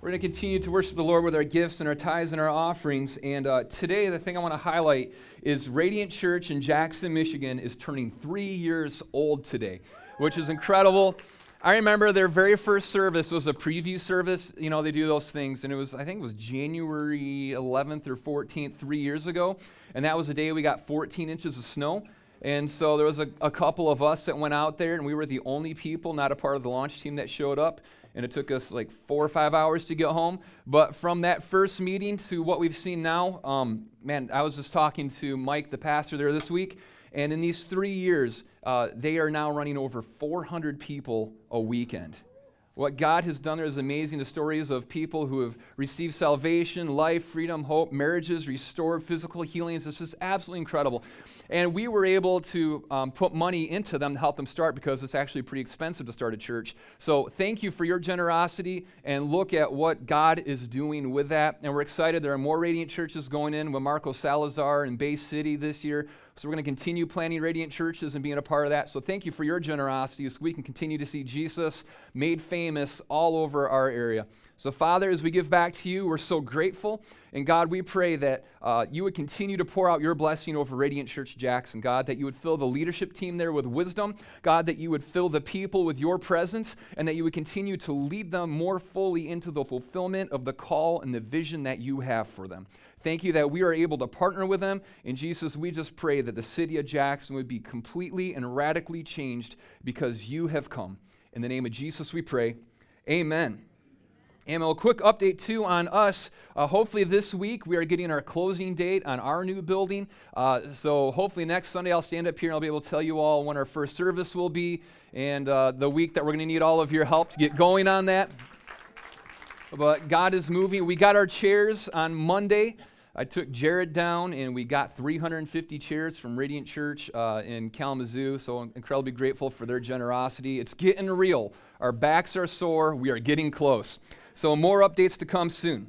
We're going to continue to worship the Lord with our gifts and our tithes and our offerings. And uh, today, the thing I want to highlight is Radiant Church in Jackson, Michigan is turning three years old today, which is incredible. I remember their very first service was a preview service. You know, they do those things. And it was, I think it was January 11th or 14th, three years ago. And that was the day we got 14 inches of snow. And so there was a, a couple of us that went out there, and we were the only people, not a part of the launch team, that showed up and it took us like four or five hours to get home. But from that first meeting to what we've seen now, um, man, I was just talking to Mike, the pastor there this week, and in these three years, uh, they are now running over 400 people a weekend. What God has done there is amazing. The stories of people who have received salvation, life, freedom, hope, marriages restored, physical healings. It's just absolutely incredible. And we were able to um, put money into them to help them start because it's actually pretty expensive to start a church. So thank you for your generosity and look at what God is doing with that. And we're excited. There are more Radiant churches going in with Marco Salazar in Bay City this year. So we're going to continue planning Radiant churches and being a part of that. So thank you for your generosity so we can continue to see Jesus made famous all over our area. So, Father, as we give back to you, we're so grateful. And God, we pray that uh, you would continue to pour out your blessing over Radiant Church Jackson. God, that you would fill the leadership team there with wisdom. God, that you would fill the people with your presence and that you would continue to lead them more fully into the fulfillment of the call and the vision that you have for them. Thank you that we are able to partner with them. And Jesus, we just pray that the city of Jackson would be completely and radically changed because you have come. In the name of Jesus, we pray. Amen. And a quick update too on us. Uh, hopefully this week we are getting our closing date on our new building. Uh, so hopefully next Sunday I'll stand up here and I'll be able to tell you all when our first service will be and uh, the week that we're going to need all of your help to get going on that. But God is moving. We got our chairs on Monday. I took Jared down and we got 350 chairs from Radiant Church uh, in Kalamazoo. So I'm incredibly grateful for their generosity. It's getting real. Our backs are sore. We are getting close. So more updates to come soon.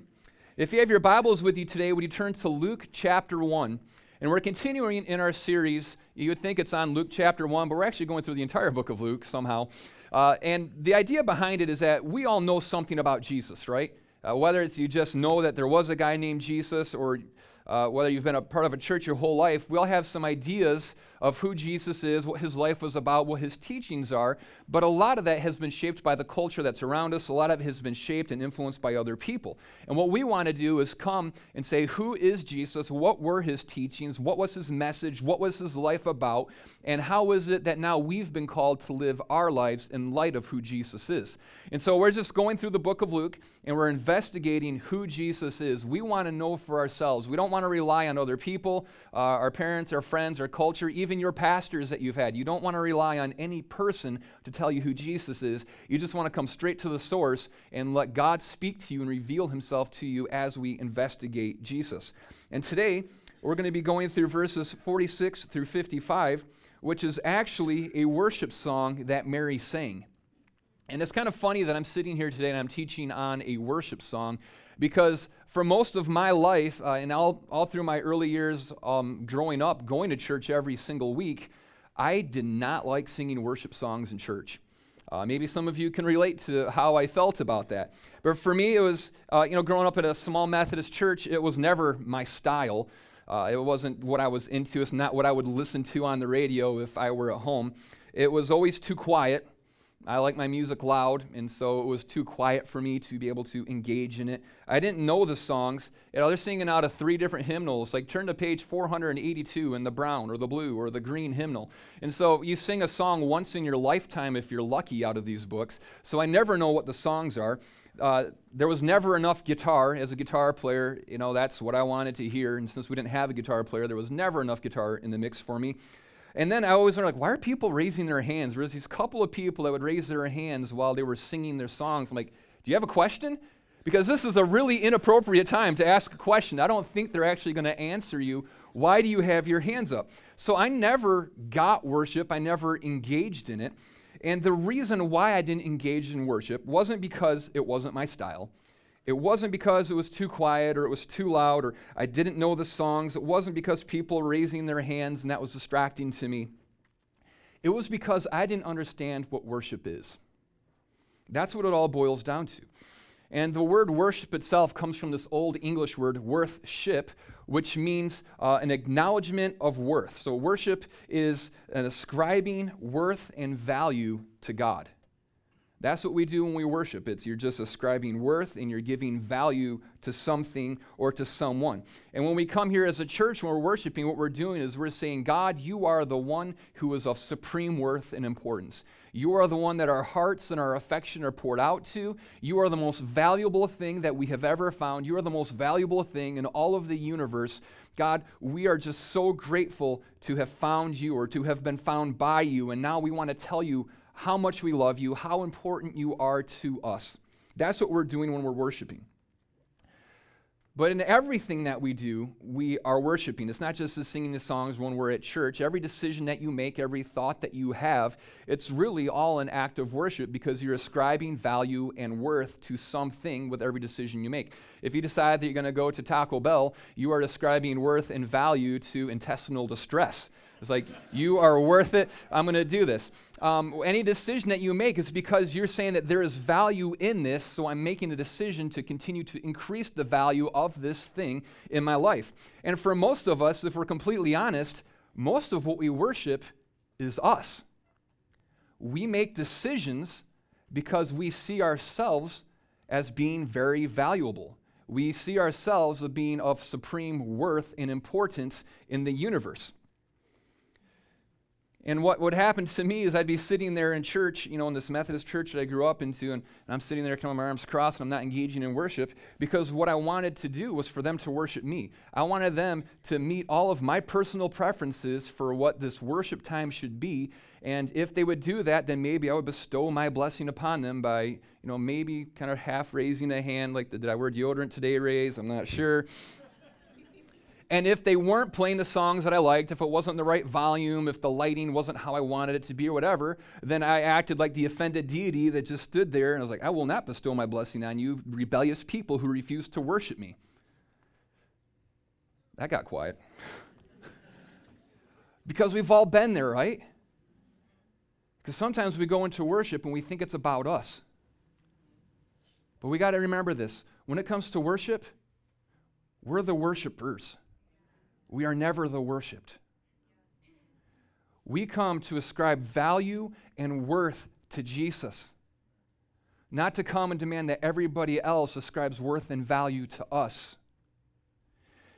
If you have your Bibles with you today, would you turn to Luke chapter 1? And we're continuing in our series. You would think it's on Luke chapter 1, but we're actually going through the entire book of Luke somehow. Uh, and the idea behind it is that we all know something about Jesus, right? Uh, whether it's you just know that there was a guy named Jesus or uh, whether you've been a part of a church your whole life, we all have some ideas of who Jesus is, what his life was about, what his teachings are. But a lot of that has been shaped by the culture that's around us. A lot of it has been shaped and influenced by other people. And what we want to do is come and say, who is Jesus? What were his teachings? What was his message? What was his life about? And how is it that now we've been called to live our lives in light of who Jesus is? And so we're just going through the book of Luke and we're investigating who Jesus is. We want to know for ourselves. We don't want to rely on other people, uh, our parents, our friends, our culture, even even your pastors that you've had. You don't want to rely on any person to tell you who Jesus is. You just want to come straight to the source and let God speak to you and reveal himself to you as we investigate Jesus. And today, we're going to be going through verses 46 through 55, which is actually a worship song that Mary sang. And it's kind of funny that I'm sitting here today and I'm teaching on a worship song because for most of my life, uh, and all, all through my early years um, growing up, going to church every single week, I did not like singing worship songs in church. Uh, maybe some of you can relate to how I felt about that. But for me, it was, uh, you know, growing up in a small Methodist church, it was never my style. Uh, it wasn't what I was into. It's not what I would listen to on the radio if I were at home. It was always too quiet. I like my music loud, and so it was too quiet for me to be able to engage in it. I didn't know the songs. You know, they're singing out of three different hymnals. Like turn to page 482 in the brown or the blue or the green hymnal. And so you sing a song once in your lifetime if you're lucky out of these books. So I never know what the songs are. Uh, there was never enough guitar as a guitar player. You know, that's what I wanted to hear. And since we didn't have a guitar player, there was never enough guitar in the mix for me. And then I always wonder, like, why are people raising their hands? There was these couple of people that would raise their hands while they were singing their songs. I'm like, do you have a question? Because this is a really inappropriate time to ask a question. I don't think they're actually going to answer you. Why do you have your hands up? So I never got worship. I never engaged in it. And the reason why I didn't engage in worship wasn't because it wasn't my style. It wasn't because it was too quiet or it was too loud or I didn't know the songs. It wasn't because people were raising their hands and that was distracting to me. It was because I didn't understand what worship is. That's what it all boils down to. And the word worship itself comes from this old English word, worth-ship, which means uh, an acknowledgement of worth. So, worship is an ascribing worth and value to God. That's what we do when we worship. It's you're just ascribing worth and you're giving value to something or to someone. And when we come here as a church, when we're worshiping, what we're doing is we're saying, God, you are the one who is of supreme worth and importance. You are the one that our hearts and our affection are poured out to. You are the most valuable thing that we have ever found. You are the most valuable thing in all of the universe. God, we are just so grateful to have found you or to have been found by you. And now we want to tell you how much we love you, how important you are to us. That's what we're doing when we're worshiping. But in everything that we do, we are worshiping. It's not just the singing the songs when we're at church. Every decision that you make, every thought that you have, it's really all an act of worship because you're ascribing value and worth to something with every decision you make. If you decide that you're going to go to Taco Bell, you are ascribing worth and value to intestinal distress it's like, you are worth it. I'm going to do this. Um, any decision that you make is because you're saying that there is value in this, so I'm making a decision to continue to increase the value of this thing in my life. And for most of us, if we're completely honest, most of what we worship is us. We make decisions because we see ourselves as being very valuable. We see ourselves as being of supreme worth and importance in the universe. And what would happen to me is I'd be sitting there in church, you know, in this Methodist church that I grew up into, and, and I'm sitting there kind of my arms crossed and I'm not engaging in worship because what I wanted to do was for them to worship me. I wanted them to meet all of my personal preferences for what this worship time should be. And if they would do that, then maybe I would bestow my blessing upon them by, you know, maybe kind of half raising a hand, like, did I wear deodorant today, raise? I'm not sure. And if they weren't playing the songs that I liked, if it wasn't the right volume, if the lighting wasn't how I wanted it to be or whatever, then I acted like the offended deity that just stood there and I was like, I will not bestow my blessing on you, rebellious people who refuse to worship me. That got quiet. because we've all been there, right? Because sometimes we go into worship and we think it's about us. But we got to remember this when it comes to worship, we're the worshipers. We are never the worshiped. We come to ascribe value and worth to Jesus, not to come and demand that everybody else ascribes worth and value to us.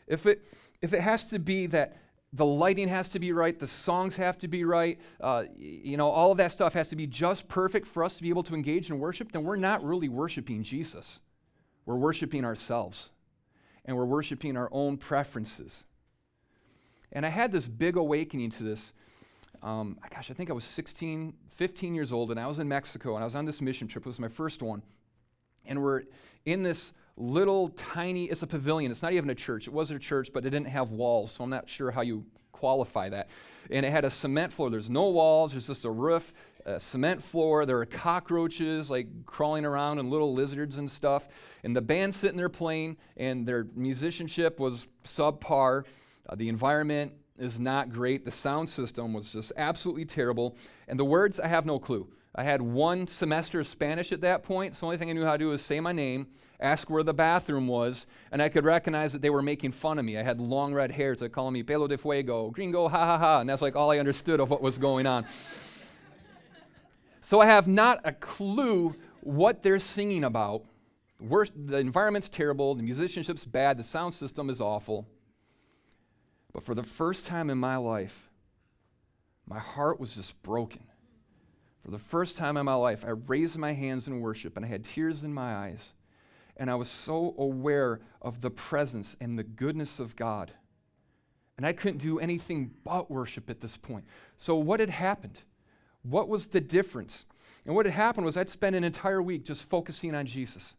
If it, if it has to be that the lighting has to be right, the songs have to be right, uh, you know, all of that stuff has to be just perfect for us to be able to engage in worship, then we're not really worshiping Jesus. We're worshiping ourselves, and we're worshiping our own preferences. And I had this big awakening to this. Um, gosh, I think I was 16, 15 years old, and I was in Mexico, and I was on this mission trip. It was my first one. And we're in this little tiny, it's a pavilion. It's not even a church. It wasn't a church, but it didn't have walls, so I'm not sure how you qualify that. And it had a cement floor. There's no walls, there's just a roof, a cement floor. There were cockroaches like crawling around and little lizards and stuff. And the band sitting there playing, and their musicianship was subpar. Uh, the environment is not great. The sound system was just absolutely terrible. And the words, I have no clue. I had one semester of Spanish at that point, so the only thing I knew how to do was say my name, ask where the bathroom was, and I could recognize that they were making fun of me. I had long red hair, so they called me pelo de fuego, gringo, ha ha ha, and that's like all I understood of what was going on. so I have not a clue what they're singing about. Worst, the environment's terrible, the musicianship's bad, the sound system is awful. But for the first time in my life, my heart was just broken. For the first time in my life, I raised my hands in worship and I had tears in my eyes. And I was so aware of the presence and the goodness of God. And I couldn't do anything but worship at this point. So, what had happened? What was the difference? And what had happened was I'd spent an entire week just focusing on Jesus.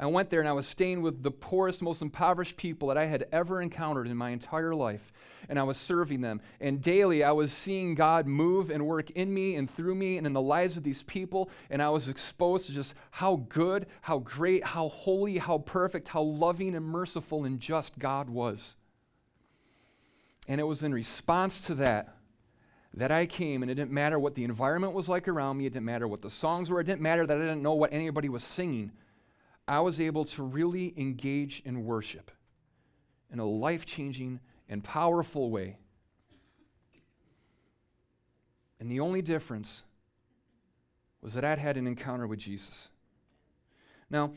I went there and I was staying with the poorest, most impoverished people that I had ever encountered in my entire life. And I was serving them. And daily I was seeing God move and work in me and through me and in the lives of these people. And I was exposed to just how good, how great, how holy, how perfect, how loving and merciful and just God was. And it was in response to that that I came, and it didn't matter what the environment was like around me, it didn't matter what the songs were, it didn't matter that I didn't know what anybody was singing. I was able to really engage in worship in a life changing and powerful way. And the only difference was that I'd had an encounter with Jesus. Now,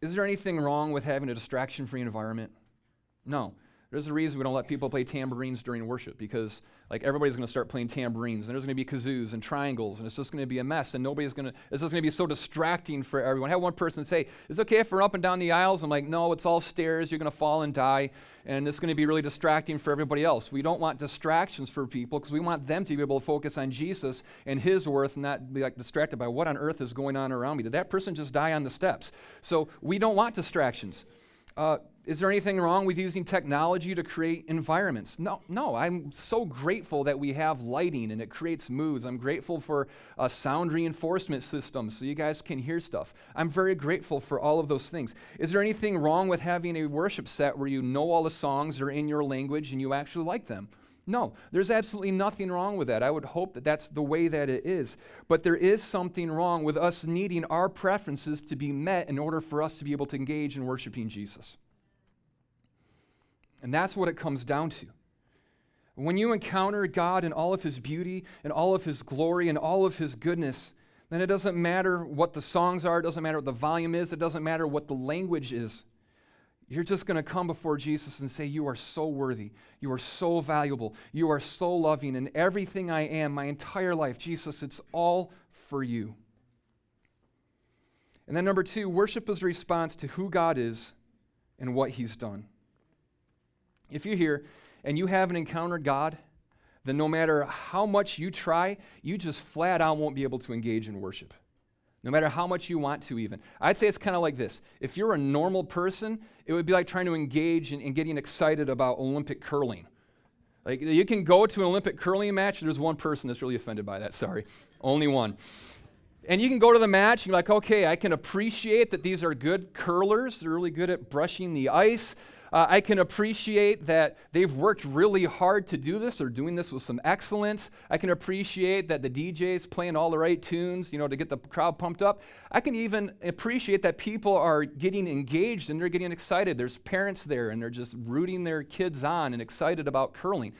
is there anything wrong with having a distraction free environment? No. There's a reason we don't let people play tambourines during worship because like everybody's going to start playing tambourines and there's going to be kazoos and triangles and it's just going to be a mess and nobody's going to it's just going to be so distracting for everyone. I one person say, "Is it okay if we're up and down the aisles?" I'm like, "No, it's all stairs. You're going to fall and die and it's going to be really distracting for everybody else. We don't want distractions for people because we want them to be able to focus on Jesus and his worth and not be like distracted by what on earth is going on around me. Did that person just die on the steps? So we don't want distractions. Uh, is there anything wrong with using technology to create environments? No, no. I'm so grateful that we have lighting and it creates moods. I'm grateful for a sound reinforcement system so you guys can hear stuff. I'm very grateful for all of those things. Is there anything wrong with having a worship set where you know all the songs are in your language and you actually like them? No, there's absolutely nothing wrong with that. I would hope that that's the way that it is. But there is something wrong with us needing our preferences to be met in order for us to be able to engage in worshiping Jesus. And that's what it comes down to. When you encounter God in all of his beauty and all of his glory and all of his goodness, then it doesn't matter what the songs are, it doesn't matter what the volume is, it doesn't matter what the language is. You're just going to come before Jesus and say, You are so worthy. You are so valuable. You are so loving. And everything I am, my entire life, Jesus, it's all for you. And then, number two, worship is a response to who God is and what he's done. If you're here and you haven't encountered God, then no matter how much you try, you just flat out won't be able to engage in worship. No matter how much you want to, even. I'd say it's kind of like this. If you're a normal person, it would be like trying to engage in, in getting excited about Olympic curling. Like you can go to an Olympic curling match, there's one person that's really offended by that, sorry. Only one. And you can go to the match and you're like, okay, I can appreciate that these are good curlers. They're really good at brushing the ice. Uh, I can appreciate that they've worked really hard to do this. They're doing this with some excellence. I can appreciate that the DJ's playing all the right tunes, you know, to get the crowd pumped up. I can even appreciate that people are getting engaged and they're getting excited. There's parents there and they're just rooting their kids on and excited about curling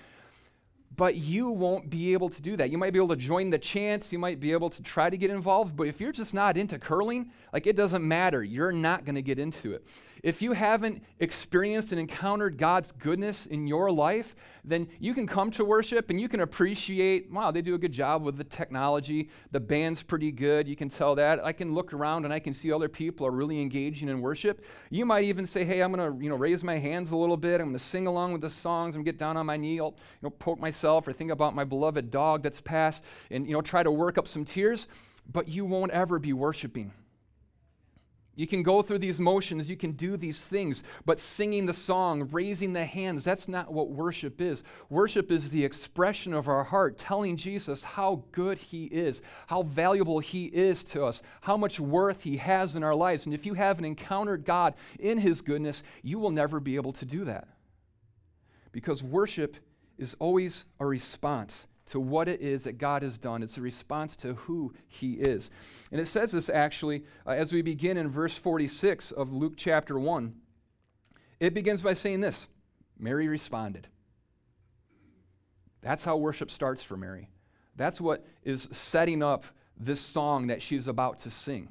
but you won't be able to do that. You might be able to join the chance, you might be able to try to get involved, but if you're just not into curling, like it doesn't matter. You're not going to get into it. If you haven't experienced and encountered God's goodness in your life, then you can come to worship and you can appreciate, wow, they do a good job with the technology. The band's pretty good. You can tell that. I can look around and I can see other people are really engaging in worship. You might even say, hey, I'm going to you know, raise my hands a little bit. I'm going to sing along with the songs. I'm going to get down on my knee. I'll you know, poke myself or think about my beloved dog that's passed and you know, try to work up some tears. But you won't ever be worshiping. You can go through these motions, you can do these things, but singing the song, raising the hands, that's not what worship is. Worship is the expression of our heart, telling Jesus how good He is, how valuable He is to us, how much worth He has in our lives. And if you haven't encountered God in His goodness, you will never be able to do that. Because worship is always a response to what it is that God has done. It's a response to who He is. And it says this actually uh, as we begin in verse 46 of Luke chapter 1. It begins by saying this Mary responded. That's how worship starts for Mary. That's what is setting up this song that she's about to sing.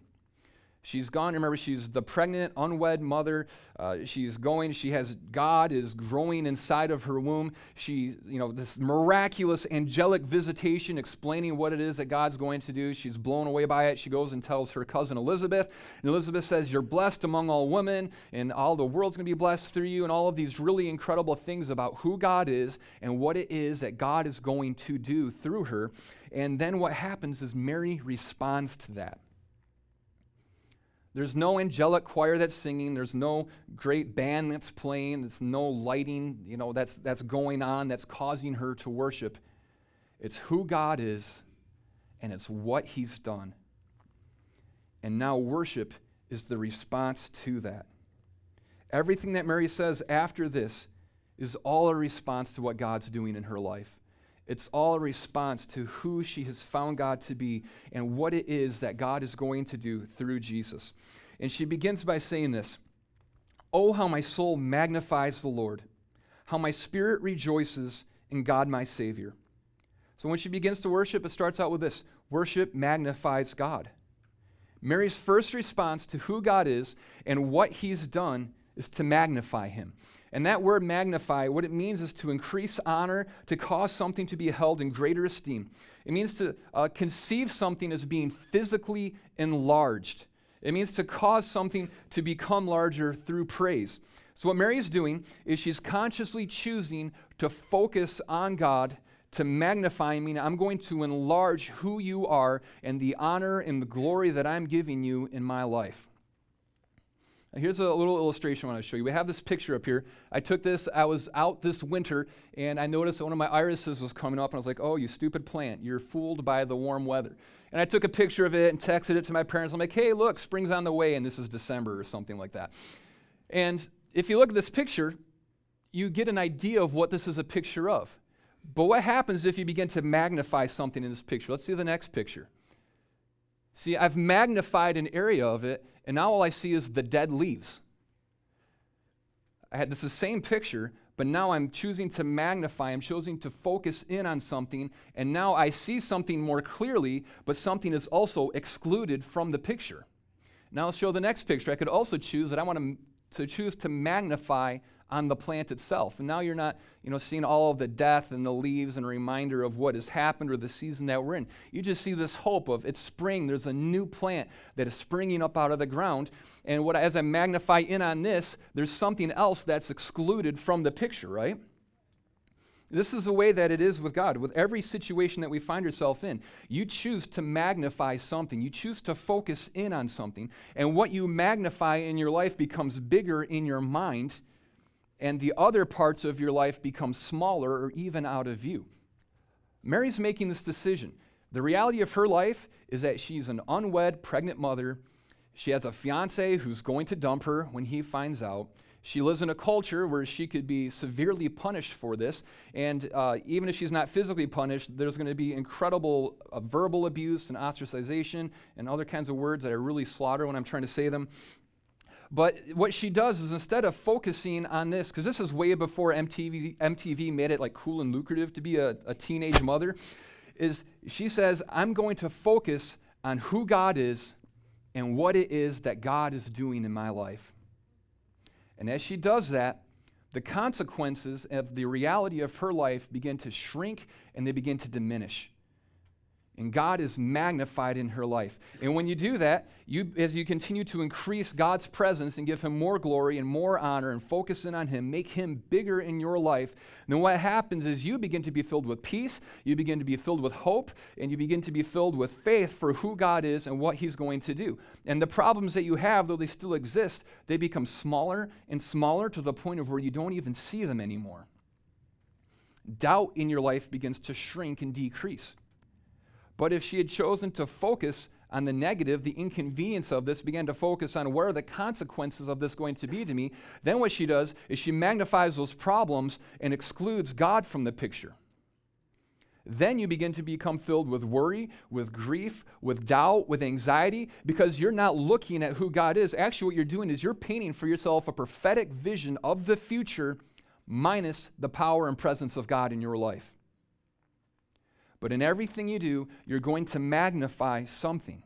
She's gone. Remember, she's the pregnant, unwed mother. Uh, she's going. She has God is growing inside of her womb. She, you know, this miraculous angelic visitation explaining what it is that God's going to do. She's blown away by it. She goes and tells her cousin Elizabeth. And Elizabeth says, You're blessed among all women, and all the world's going to be blessed through you, and all of these really incredible things about who God is and what it is that God is going to do through her. And then what happens is Mary responds to that. There's no angelic choir that's singing. There's no great band that's playing. There's no lighting, you know, that's, that's going on that's causing her to worship. It's who God is and it's what he's done. And now worship is the response to that. Everything that Mary says after this is all a response to what God's doing in her life. It's all a response to who she has found God to be and what it is that God is going to do through Jesus. And she begins by saying this Oh, how my soul magnifies the Lord, how my spirit rejoices in God my Savior. So when she begins to worship, it starts out with this worship magnifies God. Mary's first response to who God is and what he's done is to magnify him. And that word magnify, what it means is to increase honor, to cause something to be held in greater esteem. It means to uh, conceive something as being physically enlarged. It means to cause something to become larger through praise. So, what Mary is doing is she's consciously choosing to focus on God, to magnify, meaning I'm going to enlarge who you are and the honor and the glory that I'm giving you in my life. Here's a little illustration I want to show you. We have this picture up here. I took this, I was out this winter, and I noticed that one of my irises was coming up, and I was like, oh, you stupid plant, you're fooled by the warm weather. And I took a picture of it and texted it to my parents. I'm like, hey, look, spring's on the way, and this is December or something like that. And if you look at this picture, you get an idea of what this is a picture of. But what happens if you begin to magnify something in this picture? Let's see the next picture. See, I've magnified an area of it, and now all I see is the dead leaves. I had this the same picture, but now I'm choosing to magnify, I'm choosing to focus in on something, and now I see something more clearly, but something is also excluded from the picture. Now I'll show the next picture. I could also choose that I want to, to choose to magnify on the plant itself. And now you're not, you know, seeing all of the death and the leaves and a reminder of what has happened or the season that we're in. You just see this hope of it's spring. There's a new plant that is springing up out of the ground. And what as I magnify in on this, there's something else that's excluded from the picture, right? This is the way that it is with God. With every situation that we find ourselves in, you choose to magnify something. You choose to focus in on something. And what you magnify in your life becomes bigger in your mind and the other parts of your life become smaller or even out of view. Mary's making this decision. The reality of her life is that she's an unwed, pregnant mother. She has a fiance who's going to dump her when he finds out. She lives in a culture where she could be severely punished for this. And uh, even if she's not physically punished, there's going to be incredible uh, verbal abuse and ostracization and other kinds of words that I really slaughter when I'm trying to say them. But what she does is instead of focusing on this, because this is way before MTV, MTV made it like cool and lucrative to be a, a teenage mother, is she says, I'm going to focus on who God is and what it is that God is doing in my life. And as she does that, the consequences of the reality of her life begin to shrink and they begin to diminish and God is magnified in her life. And when you do that, you, as you continue to increase God's presence and give Him more glory and more honor and focus in on Him, make Him bigger in your life, then what happens is you begin to be filled with peace, you begin to be filled with hope, and you begin to be filled with faith for who God is and what He's going to do. And the problems that you have, though they still exist, they become smaller and smaller to the point of where you don't even see them anymore. Doubt in your life begins to shrink and decrease. But if she had chosen to focus on the negative, the inconvenience of this, began to focus on where are the consequences of this going to be to me, then what she does is she magnifies those problems and excludes God from the picture. Then you begin to become filled with worry, with grief, with doubt, with anxiety, because you're not looking at who God is. Actually, what you're doing is you're painting for yourself a prophetic vision of the future minus the power and presence of God in your life. But in everything you do, you're going to magnify something.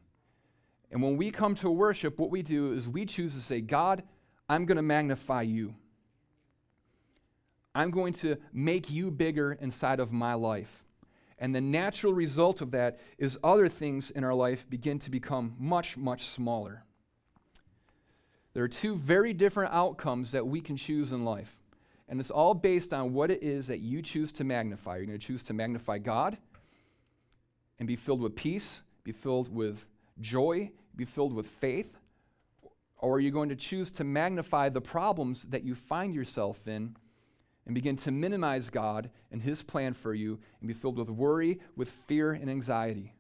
And when we come to worship, what we do is we choose to say, God, I'm going to magnify you. I'm going to make you bigger inside of my life. And the natural result of that is other things in our life begin to become much, much smaller. There are two very different outcomes that we can choose in life. And it's all based on what it is that you choose to magnify. You're going to choose to magnify God, and be filled with peace, be filled with joy, be filled with faith? Or are you going to choose to magnify the problems that you find yourself in and begin to minimize God and His plan for you and be filled with worry, with fear, and anxiety?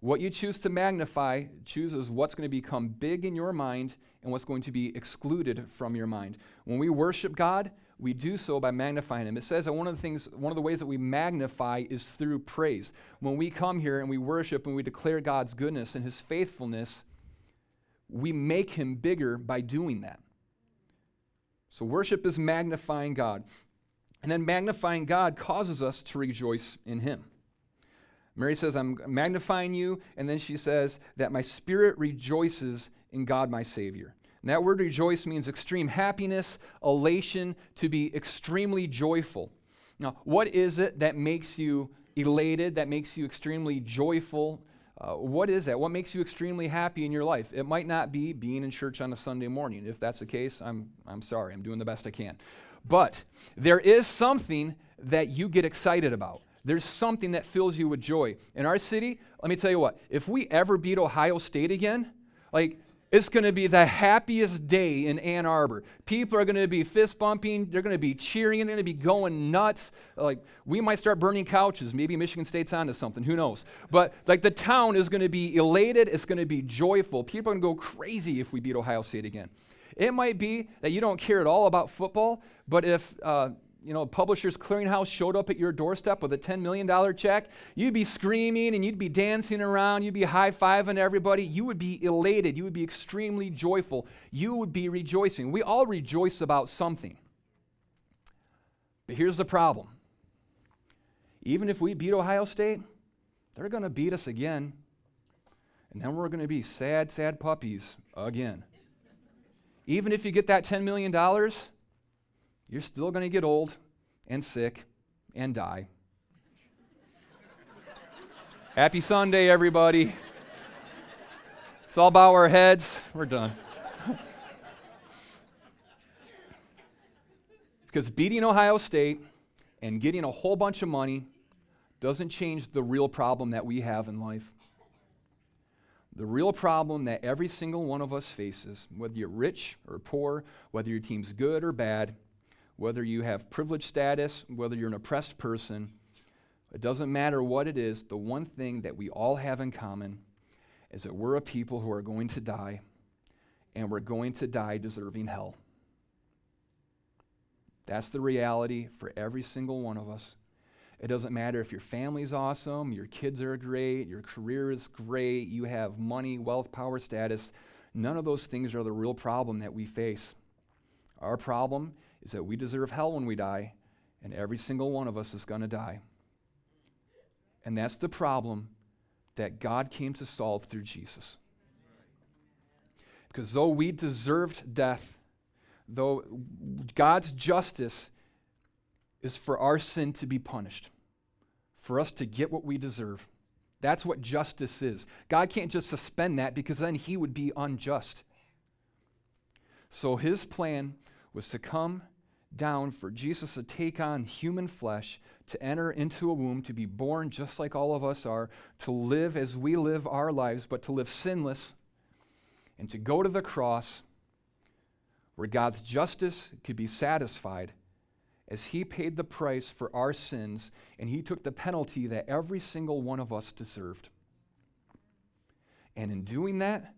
What you choose to magnify chooses what's going to become big in your mind and what's going to be excluded from your mind. When we worship God, we do so by magnifying him. It says that one of the things, one of the ways that we magnify is through praise. When we come here and we worship and we declare God's goodness and his faithfulness, we make him bigger by doing that. So, worship is magnifying God. And then magnifying God causes us to rejoice in him. Mary says, I'm magnifying you. And then she says that my spirit rejoices in God, my Savior. And that word rejoice means extreme happiness, elation, to be extremely joyful. Now, what is it that makes you elated, that makes you extremely joyful? Uh, what is that? What makes you extremely happy in your life? It might not be being in church on a Sunday morning. If that's the case, I'm, I'm sorry. I'm doing the best I can. But there is something that you get excited about. There's something that fills you with joy. In our city, let me tell you what, if we ever beat Ohio State again, like it's going to be the happiest day in Ann Arbor. People are going to be fist bumping. They're going to be cheering. They're going to be going nuts. Like, we might start burning couches. Maybe Michigan State's onto something. Who knows? But, like, the town is going to be elated. It's going to be joyful. People are going to go crazy if we beat Ohio State again. It might be that you don't care at all about football, but if uh, you know, a Publishers Clearinghouse showed up at your doorstep with a $10 million check, you'd be screaming and you'd be dancing around, you'd be high fiving everybody. You would be elated, you would be extremely joyful, you would be rejoicing. We all rejoice about something. But here's the problem even if we beat Ohio State, they're going to beat us again. And then we're going to be sad, sad puppies again. Even if you get that $10 million, you're still going to get old and sick and die. Happy Sunday, everybody. Let's all bow our heads. We're done. because beating Ohio State and getting a whole bunch of money doesn't change the real problem that we have in life. The real problem that every single one of us faces, whether you're rich or poor, whether your team's good or bad, whether you have privileged status, whether you're an oppressed person, it doesn't matter what it is, the one thing that we all have in common is that we're a people who are going to die, and we're going to die deserving hell. That's the reality for every single one of us. It doesn't matter if your family's awesome, your kids are great, your career is great, you have money, wealth, power, status. None of those things are the real problem that we face. Our problem is that we deserve hell when we die, and every single one of us is going to die. And that's the problem that God came to solve through Jesus. Because though we deserved death, though God's justice is for our sin to be punished, for us to get what we deserve. That's what justice is. God can't just suspend that because then he would be unjust. So his plan was to come down for Jesus to take on human flesh, to enter into a womb, to be born just like all of us are, to live as we live our lives, but to live sinless, and to go to the cross where God's justice could be satisfied as He paid the price for our sins and He took the penalty that every single one of us deserved. And in doing that,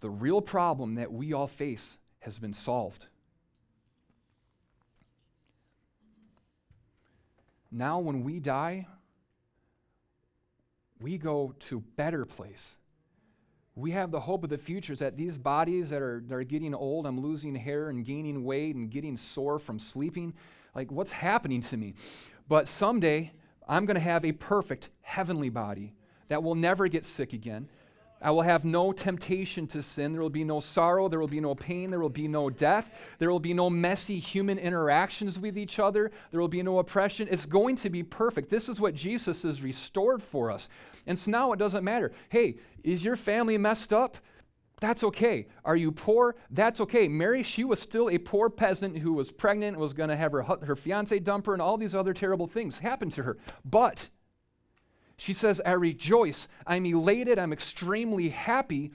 the real problem that we all face has been solved. Now, when we die, we go to better place. We have the hope of the future that these bodies that are, that are getting old, I'm losing hair and gaining weight and getting sore from sleeping. Like, what's happening to me? But someday, I'm going to have a perfect heavenly body that will never get sick again, I will have no temptation to sin. There will be no sorrow. There will be no pain. There will be no death. There will be no messy human interactions with each other. There will be no oppression. It's going to be perfect. This is what Jesus has restored for us. And so now it doesn't matter. Hey, is your family messed up? That's okay. Are you poor? That's okay. Mary, she was still a poor peasant who was pregnant, was going to have her, her fiance dump her, and all these other terrible things happen to her. But she says, I rejoice. I'm elated. I'm extremely happy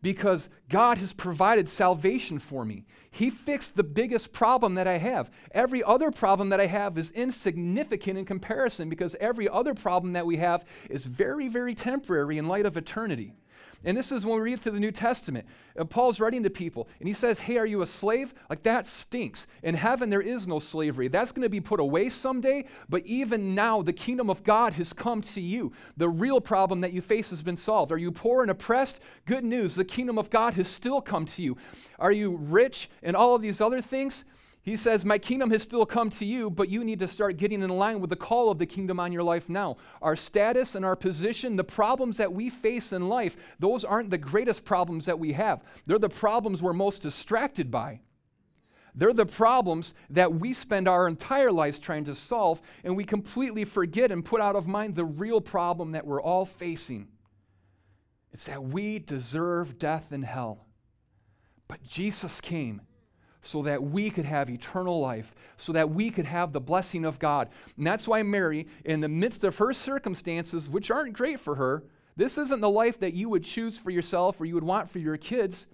because God has provided salvation for me. He fixed the biggest problem that I have. Every other problem that I have is insignificant in comparison because every other problem that we have is very, very temporary in light of eternity. And this is when we read through the New Testament. Uh, Paul's writing to people, and he says, Hey, are you a slave? Like, that stinks. In heaven, there is no slavery. That's going to be put away someday, but even now, the kingdom of God has come to you. The real problem that you face has been solved. Are you poor and oppressed? Good news, the kingdom of God has still come to you. Are you rich and all of these other things? He says, My kingdom has still come to you, but you need to start getting in line with the call of the kingdom on your life now. Our status and our position, the problems that we face in life, those aren't the greatest problems that we have. They're the problems we're most distracted by. They're the problems that we spend our entire lives trying to solve, and we completely forget and put out of mind the real problem that we're all facing. It's that we deserve death and hell. But Jesus came so that we could have eternal life, so that we could have the blessing of God. And that's why Mary, in the midst of her circumstances, which aren't great for her, this isn't the life that you would choose for yourself or you would want for your kids.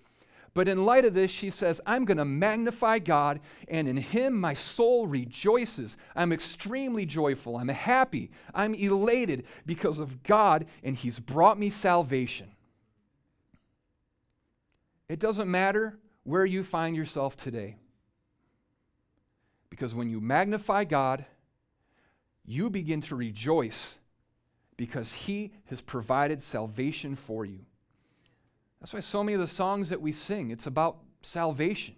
But in light of this, she says, I'm going to magnify God, and in Him my soul rejoices. I'm extremely joyful. I'm happy. I'm elated because of God, and He's brought me salvation. It doesn't matter where you find yourself today. Because when you magnify God, you begin to rejoice because He has provided salvation for you. That's why so many of the songs that we sing, it's about salvation.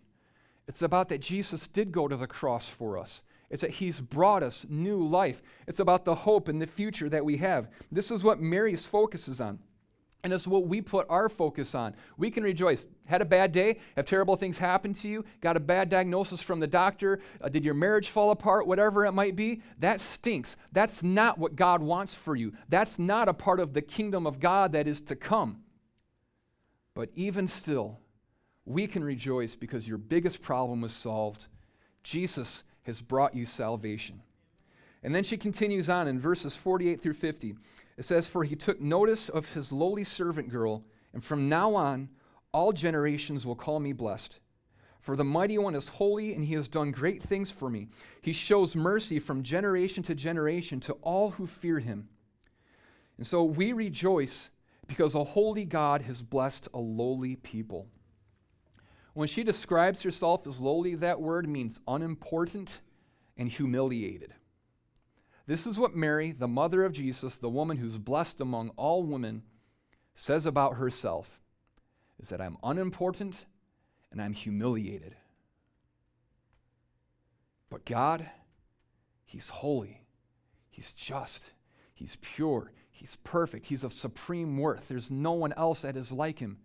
It's about that Jesus did go to the cross for us. It's that he's brought us new life. It's about the hope and the future that we have. This is what Mary's focuses on. And it's what we put our focus on. We can rejoice. Had a bad day, have terrible things happen to you, got a bad diagnosis from the doctor, uh, did your marriage fall apart, whatever it might be. That stinks. That's not what God wants for you. That's not a part of the kingdom of God that is to come. But even still, we can rejoice because your biggest problem was solved. Jesus has brought you salvation. And then she continues on in verses 48 through 50. It says, For he took notice of his lowly servant girl, and from now on all generations will call me blessed. For the mighty one is holy, and he has done great things for me. He shows mercy from generation to generation to all who fear him. And so we rejoice because a holy God has blessed a lowly people. When she describes herself as lowly, that word means unimportant and humiliated. This is what Mary, the mother of Jesus, the woman who's blessed among all women, says about herself is that I'm unimportant and I'm humiliated. But God, He's holy, He's just, He's pure, He's perfect, He's of supreme worth. There's no one else that is like Him.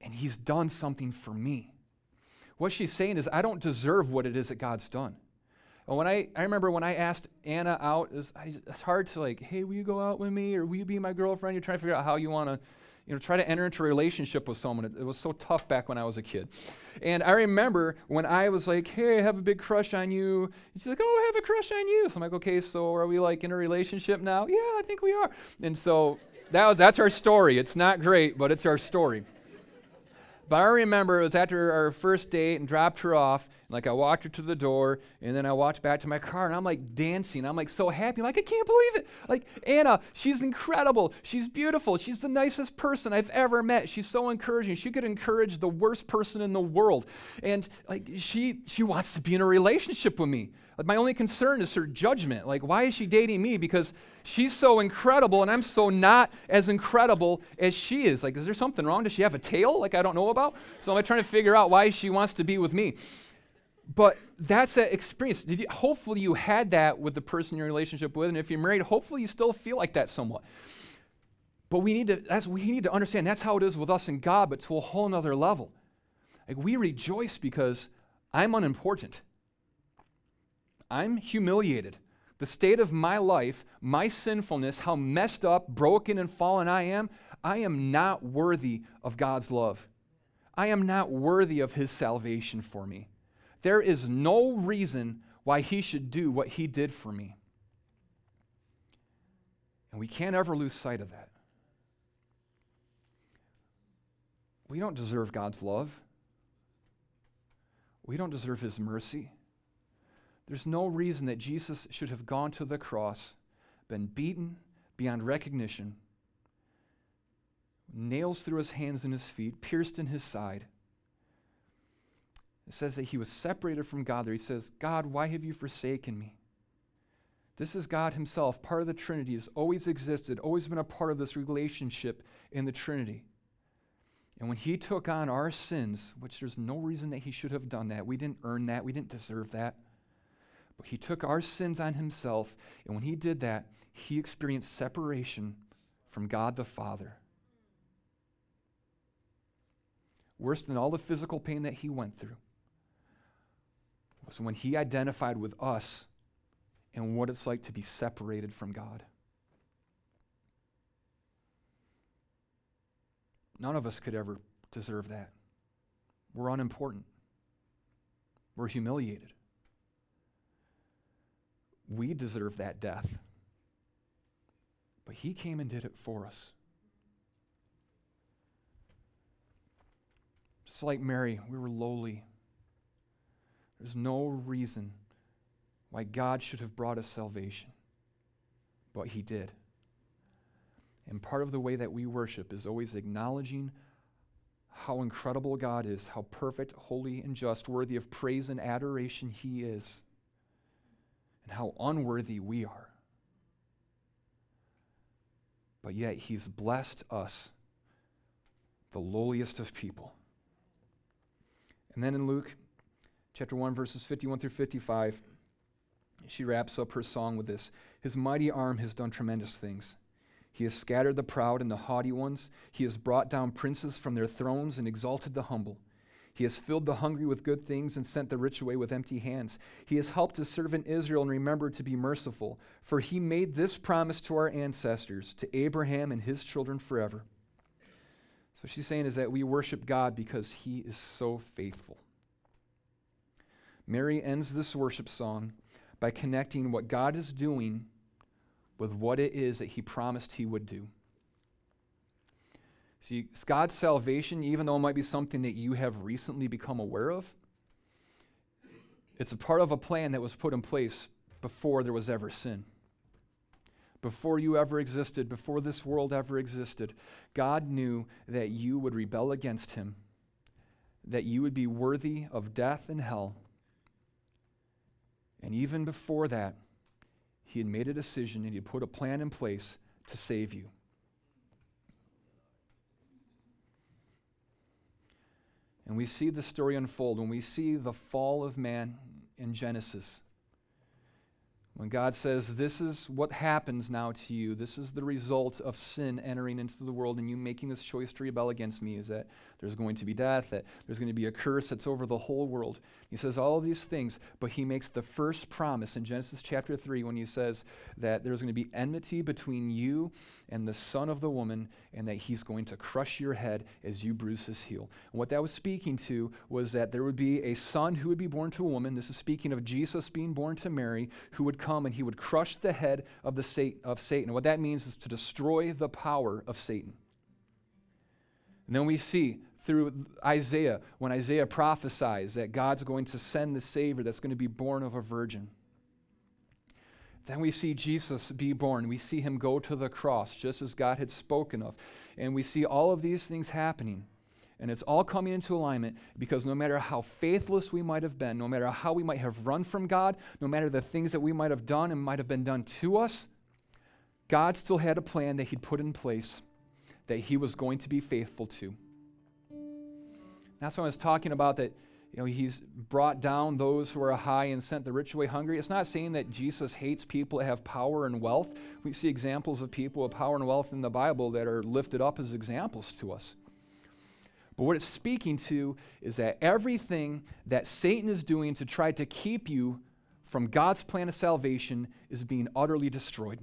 And He's done something for me. What she's saying is, I don't deserve what it is that God's done. And when I, I remember when I asked Anna out, it it's hard to like, hey, will you go out with me or will you be my girlfriend? You're trying to figure out how you want to, you know, try to enter into a relationship with someone. It, it, was so tough back when I was a kid. And I remember when I was like, hey, I have a big crush on you. And she's like, oh, I have a crush on you. So I'm like, okay, so are we like in a relationship now? Yeah, I think we are. And so that was, that's our story. It's not great, but it's our story. But I remember it was after our first date and dropped her off. Like I walked her to the door and then I walked back to my car and I'm like dancing. I'm like so happy. I'm like, I can't believe it. Like Anna, she's incredible. She's beautiful. She's the nicest person I've ever met. She's so encouraging. She could encourage the worst person in the world. And like she she wants to be in a relationship with me. My only concern is her judgment. Like, why is she dating me? Because she's so incredible and I'm so not as incredible as she is. Like, is there something wrong? Does she have a tail like I don't know about? So I'm trying to figure out why she wants to be with me. But that's that experience. You, hopefully you had that with the person you're in relationship with, and if you're married, hopefully you still feel like that somewhat. But we need to that's we need to understand that's how it is with us and God, but to a whole nother level. Like we rejoice because I'm unimportant. I'm humiliated. The state of my life, my sinfulness, how messed up, broken, and fallen I am, I am not worthy of God's love. I am not worthy of His salvation for me. There is no reason why He should do what He did for me. And we can't ever lose sight of that. We don't deserve God's love. We don't deserve His mercy. There's no reason that Jesus should have gone to the cross, been beaten beyond recognition. nails through his hands and his feet, pierced in his side. It says that he was separated from God there. He says, God, why have you forsaken me? This is God Himself, part of the Trinity, has always existed, always been a part of this relationship in the Trinity. And when He took on our sins, which there's no reason that He should have done that, we didn't earn that, we didn't deserve that. He took our sins on Himself, and when He did that, He experienced separation from God the Father. Worse than all the physical pain that He went through was when He identified with us and what it's like to be separated from God. None of us could ever deserve that. We're unimportant. We're humiliated. We deserve that death. But He came and did it for us. Just like Mary, we were lowly. There's no reason why God should have brought us salvation, but He did. And part of the way that we worship is always acknowledging how incredible God is, how perfect, holy, and just, worthy of praise and adoration He is, and how unworthy we are. But yet He's blessed us, the lowliest of people. And then in Luke chapter 1, verses 51 through 55, she wraps up her song with this His mighty arm has done tremendous things. He has scattered the proud and the haughty ones. He has brought down princes from their thrones and exalted the humble. He has filled the hungry with good things and sent the rich away with empty hands. He has helped his servant Israel and remembered to be merciful, for he made this promise to our ancestors, to Abraham and his children forever. So she's saying is that we worship God because he is so faithful. Mary ends this worship song by connecting what God is doing with what it is that He promised He would do. See, God's salvation, even though it might be something that you have recently become aware of, it's a part of a plan that was put in place before there was ever sin. Before you ever existed, before this world ever existed, God knew that you would rebel against Him, that you would be worthy of death and hell and even before that, he had made a decision and he had put a plan in place to save you. And we see the story unfold when we see the fall of man in Genesis. When God says, This is what happens now to you, this is the result of sin entering into the world and you making this choice to rebel against me, is that there's going to be death, that there's going to be a curse that's over the whole world. He says all of these things, but he makes the first promise in Genesis chapter 3 when he says that there's going to be enmity between you and the son of the woman, and that he's going to crush your head as you bruise his heel. And what that was speaking to was that there would be a son who would be born to a woman. This is speaking of Jesus being born to Mary, who would come and he would crush the head of, the Satan, of Satan. What that means is to destroy the power of Satan. And then we see through Isaiah, when Isaiah prophesies that God's going to send the Savior that's going to be born of a virgin. Then we see Jesus be born. We see him go to the cross, just as God had spoken of. And we see all of these things happening. And it's all coming into alignment because no matter how faithless we might have been, no matter how we might have run from God, no matter the things that we might have done and might have been done to us, God still had a plan that He'd put in place that He was going to be faithful to. That's what I was talking about that you know, he's brought down those who are high and sent the rich away hungry. It's not saying that Jesus hates people that have power and wealth. We see examples of people with power and wealth in the Bible that are lifted up as examples to us. But what it's speaking to is that everything that Satan is doing to try to keep you from God's plan of salvation is being utterly destroyed.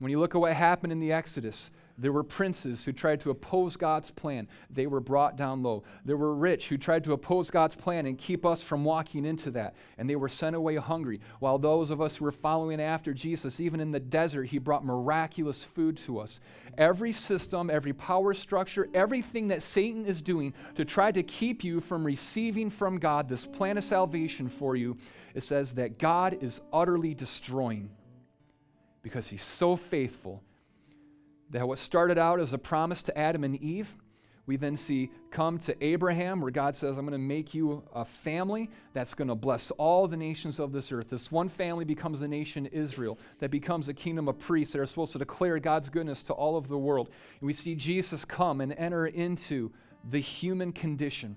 When you look at what happened in the Exodus, there were princes who tried to oppose God's plan. They were brought down low. There were rich who tried to oppose God's plan and keep us from walking into that. And they were sent away hungry. While those of us who were following after Jesus, even in the desert, he brought miraculous food to us. Every system, every power structure, everything that Satan is doing to try to keep you from receiving from God this plan of salvation for you, it says that God is utterly destroying because he's so faithful that what started out as a promise to Adam and Eve, we then see come to Abraham, where God says, I'm going to make you a family that's going to bless all the nations of this earth. This one family becomes the nation Israel, that becomes a kingdom of priests that are supposed to declare God's goodness to all of the world. And we see Jesus come and enter into the human condition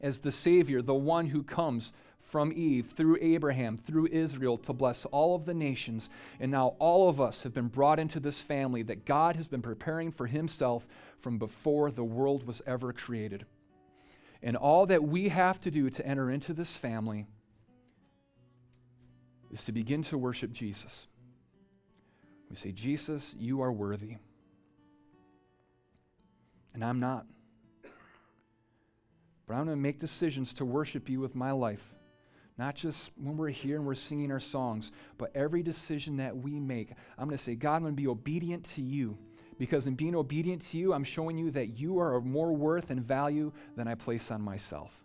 as the Savior, the one who comes from Eve through Abraham, through Israel, to bless all of the nations. And now all of us have been brought into this family that God has been preparing for Himself from before the world was ever created. And all that we have to do to enter into this family is to begin to worship Jesus. We say, Jesus, you are worthy. And I'm not. But I'm going to make decisions to worship you with my life. Not just when we're here and we're singing our songs, but every decision that we make. I'm going to say, God, I'm going to be obedient to you. Because in being obedient to you, I'm showing you that you are of more worth and value than I place on myself.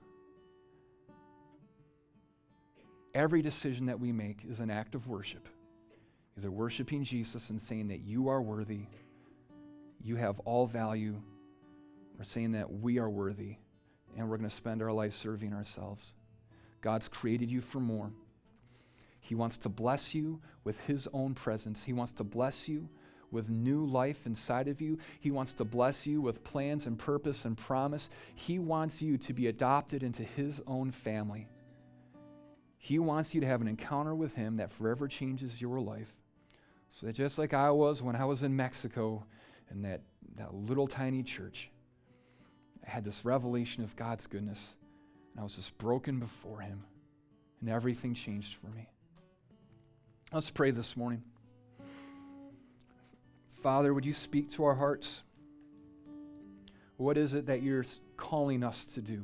Every decision that we make is an act of worship. Either worshiping Jesus and saying that you are worthy, you have all value, or saying that we are worthy and we're going to spend our life serving ourselves. God's created you for more. He wants to bless you with His own presence. He wants to bless you with new life inside of you. He wants to bless you with plans and purpose and promise. He wants you to be adopted into His own family. He wants you to have an encounter with Him that forever changes your life. So that just like I was when I was in Mexico in that, that little tiny church, I had this revelation of God's goodness. I was just broken before Him. And everything changed for me. Let's pray this morning. Father, would you speak to our hearts? What is it that you're calling us to do?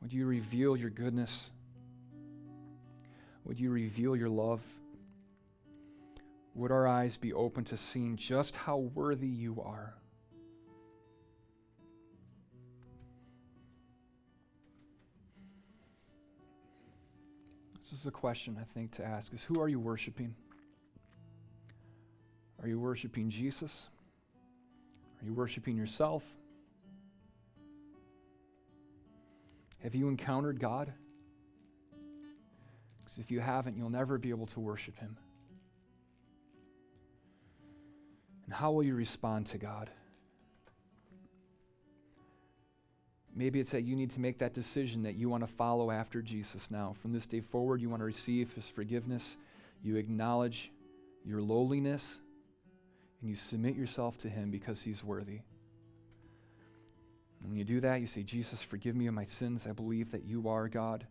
Would you reveal your goodness? Would you reveal your love? Would our eyes be open to seeing just how worthy you are? This is a question I think to ask is who are you worshiping? Are you worshiping Jesus? Are you worshiping yourself? Have you encountered God? Because if you haven't, you'll never be able to worship Him. And how will you respond to God? Maybe it's that you need to make that decision that you want to follow after Jesus now. From this day forward, you want to receive his forgiveness. You acknowledge your lowliness and you submit yourself to him because he's worthy. And when you do that, you say, Jesus, forgive me of my sins. I believe that you are God.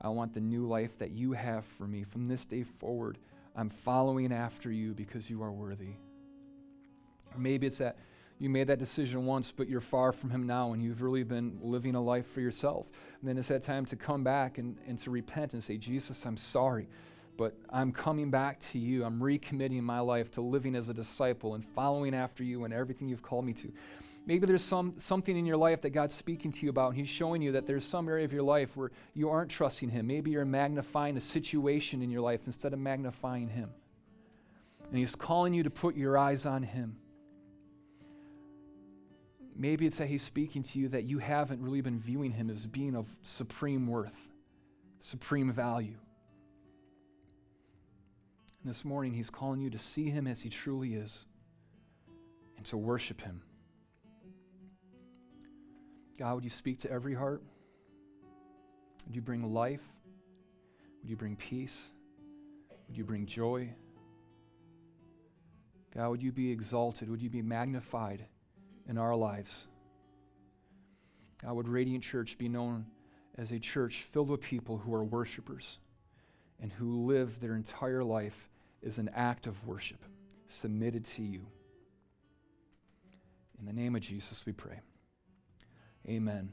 I want the new life that you have for me. From this day forward, I'm following after you because you are worthy. Or maybe it's that you made that decision once, but you're far from Him now, and you've really been living a life for yourself. And then it's that time to come back and, and to repent and say, Jesus, I'm sorry, but I'm coming back to you. I'm recommitting my life to living as a disciple and following after you and everything you've called me to. Maybe there's some, something in your life that God's speaking to you about, and He's showing you that there's some area of your life where you aren't trusting Him. Maybe you're magnifying a situation in your life instead of magnifying Him. And He's calling you to put your eyes on Him. Maybe it's that he's speaking to you that you haven't really been viewing him as being of supreme worth, supreme value. And this morning, he's calling you to see him as he truly is and to worship him. God, would you speak to every heart? Would you bring life? Would you bring peace? Would you bring joy? God, would you be exalted? Would you be magnified? In our lives. God, would Radiant Church be known as a church filled with people who are worshipers and who live their entire life as an act of worship, submitted to you. In the name of Jesus, we pray. Amen.